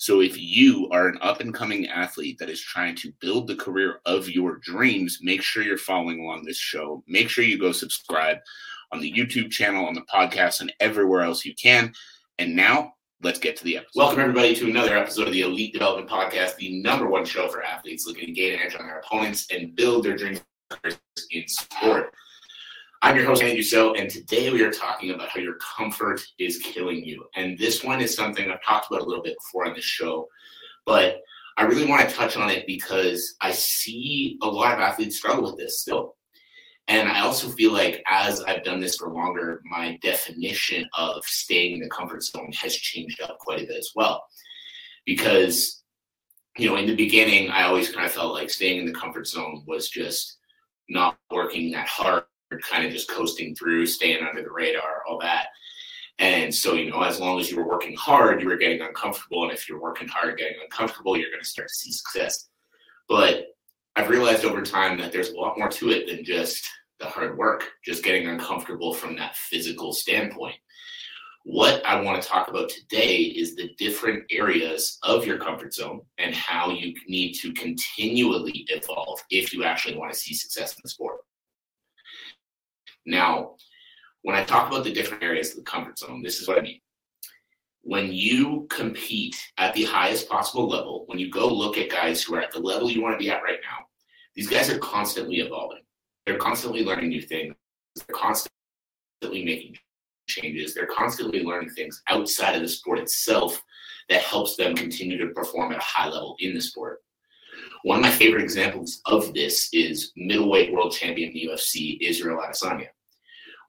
So if you are an up and coming athlete that is trying to build the career of your dreams, make sure you're following along this show. Make sure you go subscribe on the YouTube channel, on the podcast, and everywhere else you can. And now let's get to the episode. Welcome, everybody, to another episode of the Elite Development Podcast, the number one show for athletes looking to gain edge on their opponents and build their dreams in sport. I'm your host, Kenny Dusseault, and today we are talking about how your comfort is killing you. And this one is something I've talked about a little bit before on the show, but I really want to touch on it because I see a lot of athletes struggle with this still. And I also feel like as I've done this for longer, my definition of staying in the comfort zone has changed up quite a bit as well. Because, you know, in the beginning, I always kind of felt like staying in the comfort zone was just not working that hard kind of just coasting through, staying under the radar, all that. And so, you know, as long as you were working hard, you were getting uncomfortable. And if you're working hard, getting uncomfortable, you're going to start to see success. But I've realized over time that there's a lot more to it than just the hard work, just getting uncomfortable from that physical standpoint. What I want to talk about today is the different areas of your comfort zone and how you need to continually evolve if you actually want to see success in the sport. Now, when I talk about the different areas of the comfort zone, this is what I mean. When you compete at the highest possible level, when you go look at guys who are at the level you want to be at right now, these guys are constantly evolving. They're constantly learning new things. They're constantly making changes. They're constantly learning things outside of the sport itself that helps them continue to perform at a high level in the sport. One of my favorite examples of this is middleweight world champion in the UFC, Israel Adesanya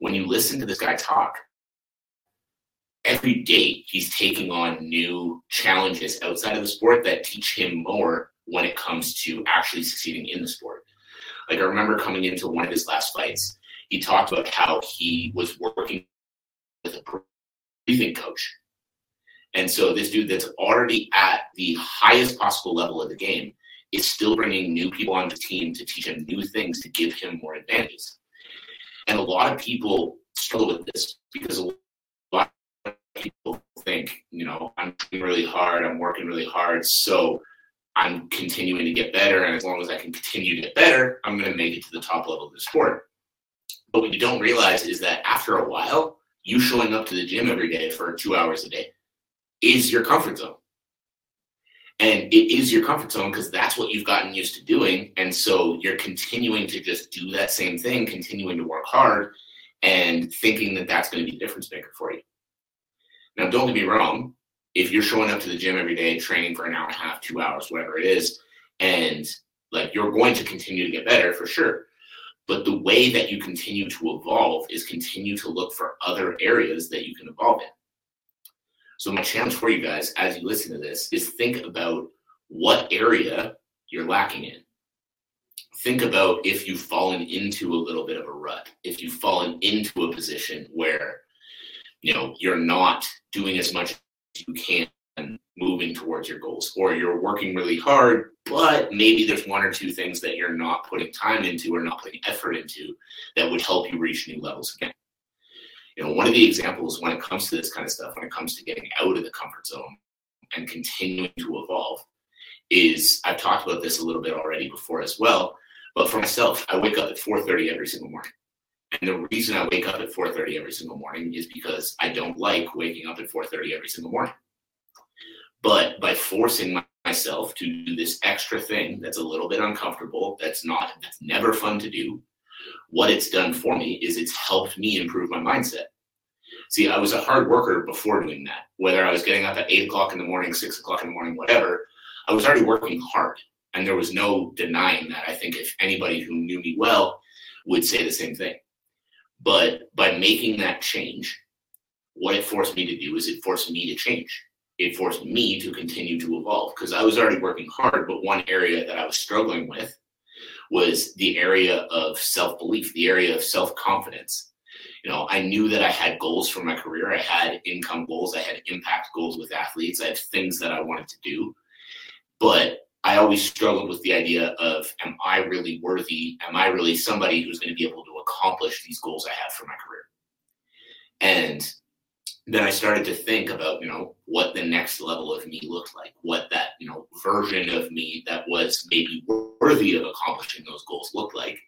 when you listen to this guy talk, every day he's taking on new challenges outside of the sport that teach him more when it comes to actually succeeding in the sport. Like I remember coming into one of his last fights, he talked about how he was working with a breathing coach. And so this dude that's already at the highest possible level of the game is still bringing new people on the team to teach him new things to give him more advantages. And a lot of people struggle with this because a lot of people think, you know, I'm working really hard, I'm working really hard, so I'm continuing to get better. And as long as I can continue to get better, I'm going to make it to the top level of the sport. But what you don't realize is that after a while, you showing up to the gym every day for two hours a day is your comfort zone. And it is your comfort zone because that's what you've gotten used to doing. And so you're continuing to just do that same thing, continuing to work hard and thinking that that's going to be a difference maker for you. Now, don't get me wrong. If you're showing up to the gym every day, training for an hour and a half, two hours, whatever it is, and like you're going to continue to get better for sure. But the way that you continue to evolve is continue to look for other areas that you can evolve in. So my challenge for you guys as you listen to this is think about what area you're lacking in. Think about if you've fallen into a little bit of a rut, if you've fallen into a position where you know you're not doing as much as you can moving towards your goals or you're working really hard but maybe there's one or two things that you're not putting time into or not putting effort into that would help you reach new levels again you know, one of the examples when it comes to this kind of stuff, when it comes to getting out of the comfort zone and continuing to evolve, is I've talked about this a little bit already before as well. But for myself, I wake up at 4:30 every single morning. And the reason I wake up at 4:30 every single morning is because I don't like waking up at 4:30 every single morning. But by forcing myself to do this extra thing that's a little bit uncomfortable, that's not that's never fun to do, what it's done for me is it's helped me improve my mindset. See, I was a hard worker before doing that. Whether I was getting up at eight o'clock in the morning, six o'clock in the morning, whatever, I was already working hard. And there was no denying that. I think if anybody who knew me well would say the same thing. But by making that change, what it forced me to do is it forced me to change. It forced me to continue to evolve because I was already working hard, but one area that I was struggling with was the area of self belief, the area of self confidence. You know, I knew that I had goals for my career. I had income goals. I had impact goals with athletes. I had things that I wanted to do. But I always struggled with the idea of, am I really worthy? Am I really somebody who's going to be able to accomplish these goals I have for my career? And then I started to think about, you know, what the next level of me looked like, what that, you know, version of me that was maybe worthy of accomplishing those goals looked like.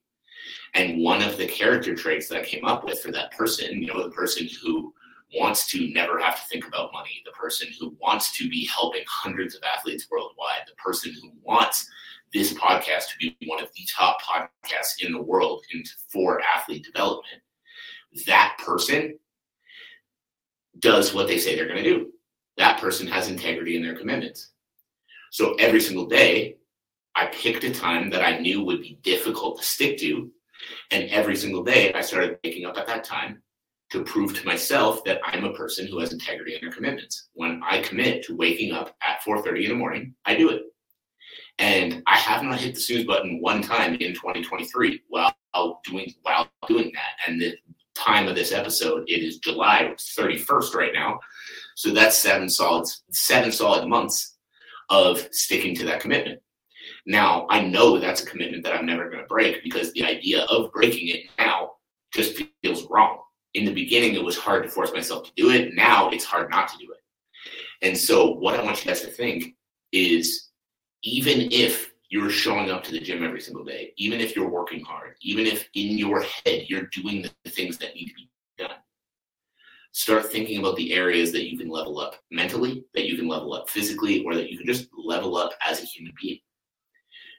And one of the character traits that I came up with for that person, you know, the person who wants to never have to think about money, the person who wants to be helping hundreds of athletes worldwide, the person who wants this podcast to be one of the top podcasts in the world for athlete development, that person does what they say they're going to do. That person has integrity in their commitments. So every single day, I picked a time that I knew would be difficult to stick to. And every single day, I started waking up at that time to prove to myself that I'm a person who has integrity in their commitments. When I commit to waking up at 4:30 in the morning, I do it. And I have not hit the snooze button one time in 2023 while doing while doing that. And the time of this episode, it is July 31st right now. So that's seven solid seven solid months of sticking to that commitment. Now I know that's a commitment that I'm never going to break because the idea of breaking it now just feels wrong. In the beginning, it was hard to force myself to do it. Now it's hard not to do it. And so, what I want you guys to think is even if you're showing up to the gym every single day, even if you're working hard, even if in your head you're doing the things that need to be done, start thinking about the areas that you can level up mentally, that you can level up physically, or that you can just level up as a human being.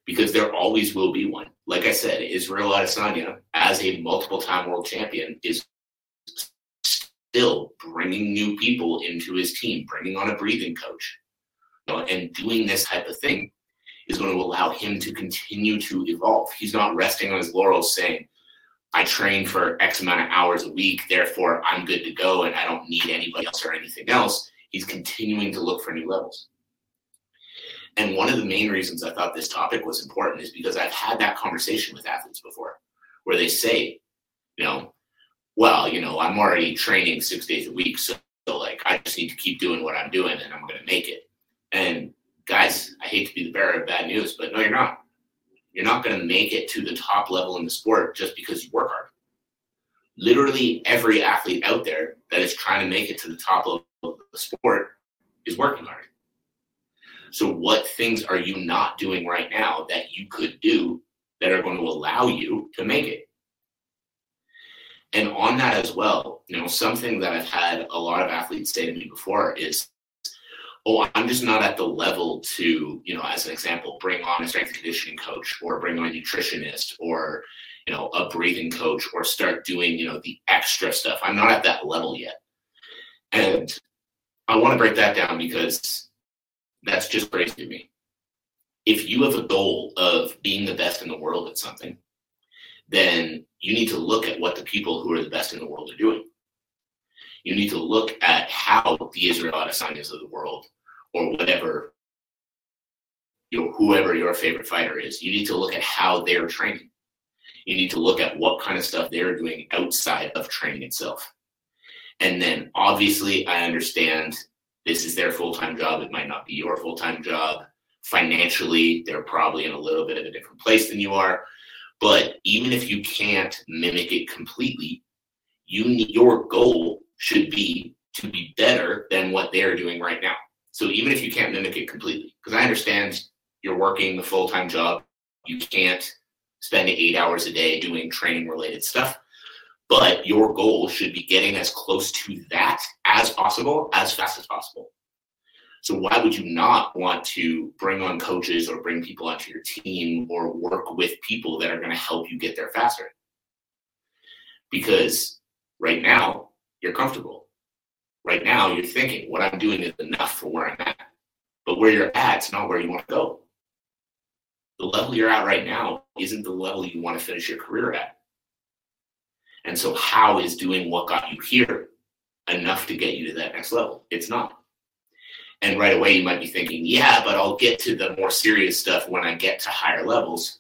Because there always will be one. Like I said, Israel Adesanya, as a multiple time world champion, is still bringing new people into his team, bringing on a breathing coach, you know, and doing this type of thing is going to allow him to continue to evolve. He's not resting on his laurels saying, I train for X amount of hours a week, therefore I'm good to go and I don't need anybody else or anything else. He's continuing to look for new levels. And one of the main reasons I thought this topic was important is because I've had that conversation with athletes before where they say, you know, well, you know, I'm already training six days a week. So, so like, I just need to keep doing what I'm doing and I'm going to make it. And guys, I hate to be the bearer of bad news, but no, you're not. You're not going to make it to the top level in the sport just because you work hard. Literally every athlete out there that is trying to make it to the top level of the sport is working hard. So, what things are you not doing right now that you could do that are going to allow you to make it? And on that as well, you know, something that I've had a lot of athletes say to me before is oh, I'm just not at the level to, you know, as an example, bring on a strength and conditioning coach or bring on a nutritionist or, you know, a breathing coach or start doing, you know, the extra stuff. I'm not at that level yet. And I want to break that down because that's just crazy to me. If you have a goal of being the best in the world at something, then you need to look at what the people who are the best in the world are doing you need to look at how the Israel Adesanyas of the world or whatever, you know, whoever your favorite fighter is, you need to look at how they're training. You need to look at what kind of stuff they're doing outside of training itself. And then obviously, I understand this is their full time job. It might not be your full time job. Financially, they're probably in a little bit of a different place than you are. But even if you can't mimic it completely, you your goal should be to be better than what they're doing right now. So even if you can't mimic it completely, because I understand you're working the full time job, you can't spend eight hours a day doing training related stuff, but your goal should be getting as close to that as possible, as fast as possible. So why would you not want to bring on coaches or bring people onto your team or work with people that are going to help you get there faster? Because right now, you're comfortable. Right now, you're thinking, what I'm doing is enough for where I'm at. But where you're at is not where you want to go. The level you're at right now isn't the level you want to finish your career at. And so, how is doing what got you here enough to get you to that next level? It's not. And right away, you might be thinking, yeah, but I'll get to the more serious stuff when I get to higher levels.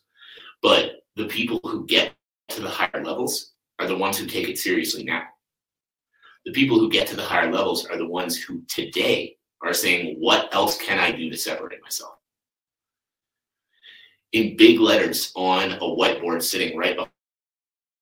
But the people who get to the higher levels are the ones who take it seriously now. The people who get to the higher levels are the ones who today are saying, What else can I do to separate myself? In big letters on a whiteboard sitting right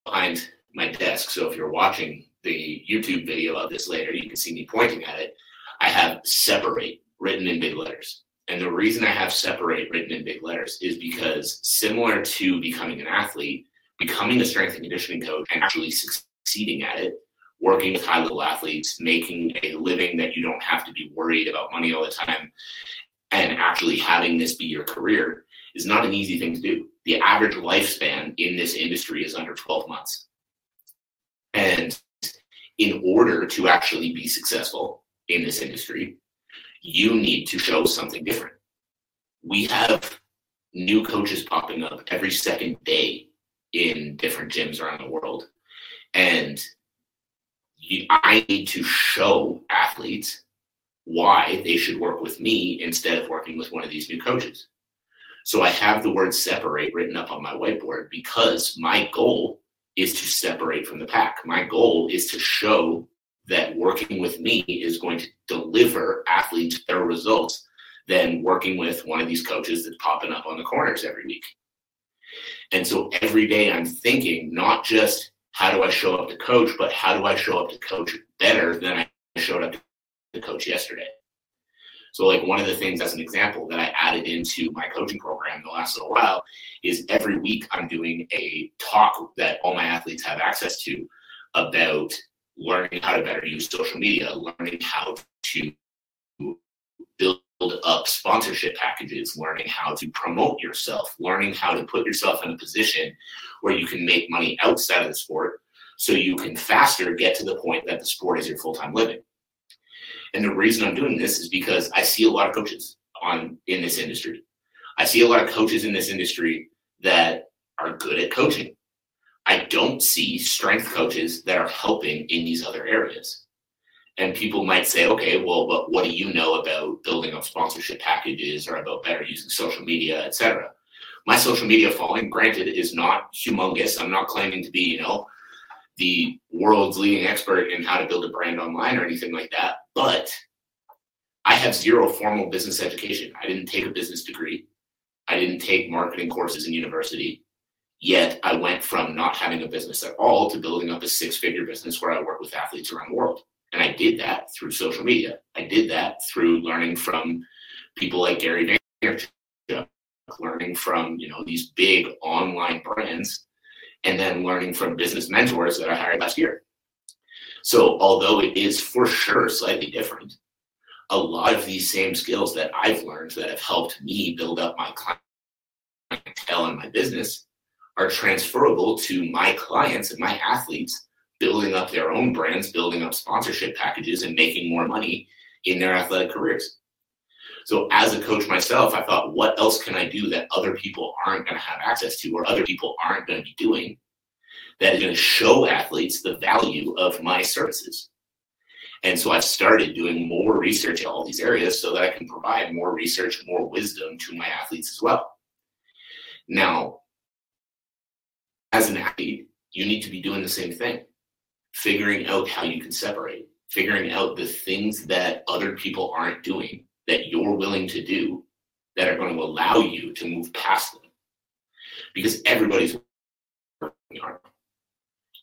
behind my desk. So if you're watching the YouTube video of this later, you can see me pointing at it. I have separate written in big letters. And the reason I have separate written in big letters is because similar to becoming an athlete, becoming a strength and conditioning coach and actually succeeding at it, working with high level athletes, making a living that you don't have to be worried about money all the time, and actually having this be your career is not an easy thing to do. The average lifespan in this industry is under 12 months. And in order to actually be successful in this industry, you need to show something different. We have new coaches popping up every second day in different gyms around the world. And I need to show athletes why they should work with me instead of working with one of these new coaches. So I have the word separate written up on my whiteboard because my goal is to separate from the pack. My goal is to show that working with me is going to deliver athletes better results than working with one of these coaches that's popping up on the corners every week. And so every day I'm thinking not just how do I show up to coach, but how do I show up to coach better than I showed up to coach yesterday. So, like one of the things, as an example, that I added into my coaching program the last little while is every week I'm doing a talk that all my athletes have access to about learning how to better use social media, learning how to up sponsorship packages, learning how to promote yourself, learning how to put yourself in a position where you can make money outside of the sport so you can faster get to the point that the sport is your full time living. And the reason I'm doing this is because I see a lot of coaches on in this industry. I see a lot of coaches in this industry that are good at coaching. I don't see strength coaches that are helping in these other areas. And people might say, okay, well, but what do you know about building up sponsorship packages or about better using social media, etc.? My social media following, granted, is not humongous. I'm not claiming to be, you know, the world's leading expert in how to build a brand online or anything like that. But I have zero formal business education. I didn't take a business degree. I didn't take marketing courses in university. Yet I went from not having a business at all to building up a six figure business where I work with athletes around the world. And I did that through social media. I did that through learning from people like Gary Vaynerchuk, learning from, you know, these big online brands and then learning from business mentors that I hired last year. So, although it is for sure slightly different, a lot of these same skills that I've learned that have helped me build up my clientele and my business are transferable to my clients and my athletes building up their own brands, building up sponsorship packages, and making more money in their athletic careers. So, as a coach myself, I thought, what else can I do that other people aren't going to have access to or other people aren't going to be doing that is going to show athletes the value of my services? And so I've started doing more research in all these areas so that I can provide more research, more wisdom to my athletes as well. Now, as an athlete, you need to be doing the same thing, figuring out how you can separate, figuring out the things that other people aren't doing that you're willing to do that are going to allow you to move past them. Because everybody's working hard.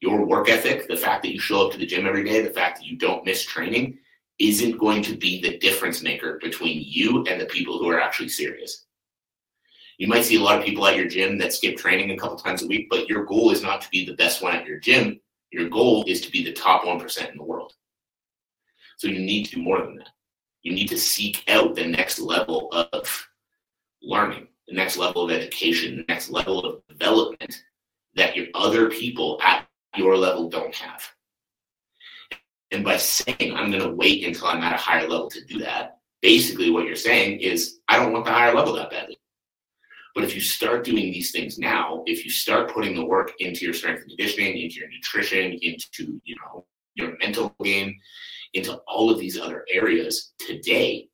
Your work ethic, the fact that you show up to the gym every day, the fact that you don't miss training, isn't going to be the difference maker between you and the people who are actually serious. You might see a lot of people at your gym that skip training a couple times a week, but your goal is not to be the best one at your gym. Your goal is to be the top 1% in the world. So you need to do more than that you need to seek out the next level of learning, the next level of education, the next level of development that your other people at your level don't have. And by saying, I'm going to wait until I'm at a higher level to do that, basically what you're saying is, I don't want the higher level that badly. But if you start doing these things now, if you start putting the work into your strength and conditioning, into your nutrition, into you know your mental game, into all of these other areas today,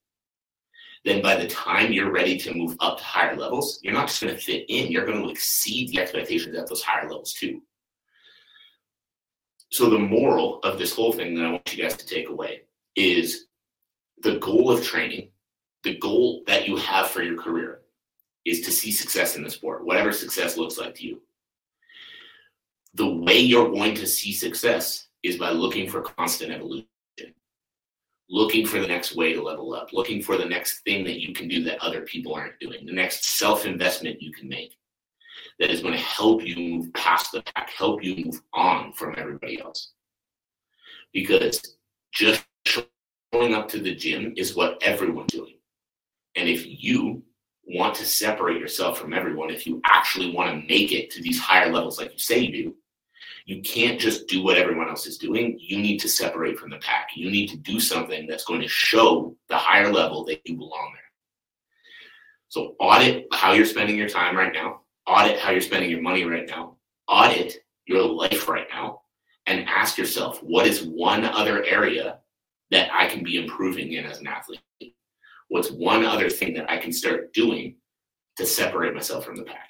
then by the time you're ready to move up to higher levels, you're not just going to fit in, you're going to exceed the expectations at those higher levels too. So, the moral of this whole thing that I want you guys to take away is the goal of training, the goal that you have for your career is to see success in the sport, whatever success looks like to you. The way you're going to see success is by looking for constant evolution looking for the next way to level up, looking for the next thing that you can do that other people aren't doing, the next self investment you can make that is going to help you move past the pack, help you move on from everybody else. Because just showing up to the gym is what everyone's doing. And if you want to separate yourself from everyone, if you actually want to make it to these higher levels like you say you do, you can't just do what everyone else is doing. You need to separate from the pack. You need to do something that's going to show the higher level that you belong there. So audit how you're spending your time right now. Audit how you're spending your money right now. Audit your life right now and ask yourself, what is one other area that I can be improving in as an athlete? What's one other thing that I can start doing to separate myself from the pack?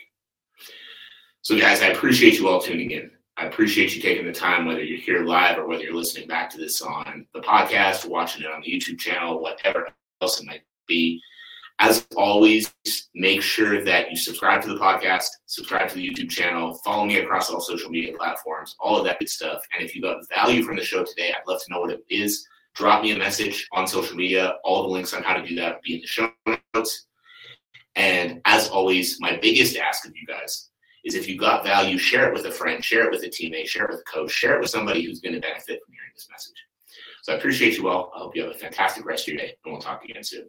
So, guys, I appreciate you all tuning in. I appreciate you taking the time, whether you're here live or whether you're listening back to this on the podcast, watching it on the YouTube channel, whatever else it might be. As always, make sure that you subscribe to the podcast, subscribe to the YouTube channel, follow me across all social media platforms, all of that good stuff. And if you got value from the show today, I'd love to know what it is. Drop me a message on social media. All the links on how to do that will be in the show notes. And as always, my biggest ask of you guys is if you got value, share it with a friend, share it with a teammate, share it with a coach, share it with somebody who's going to benefit from hearing this message. So I appreciate you all. I hope you have a fantastic rest of your day, and we'll talk again soon.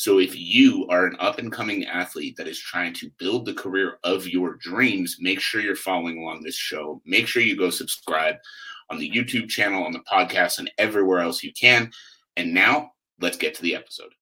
So if you are an up and coming athlete that is trying to build the career of your dreams, make sure you're following along this show. Make sure you go subscribe on the YouTube channel, on the podcast, and everywhere else you can. And now let's get to the episode.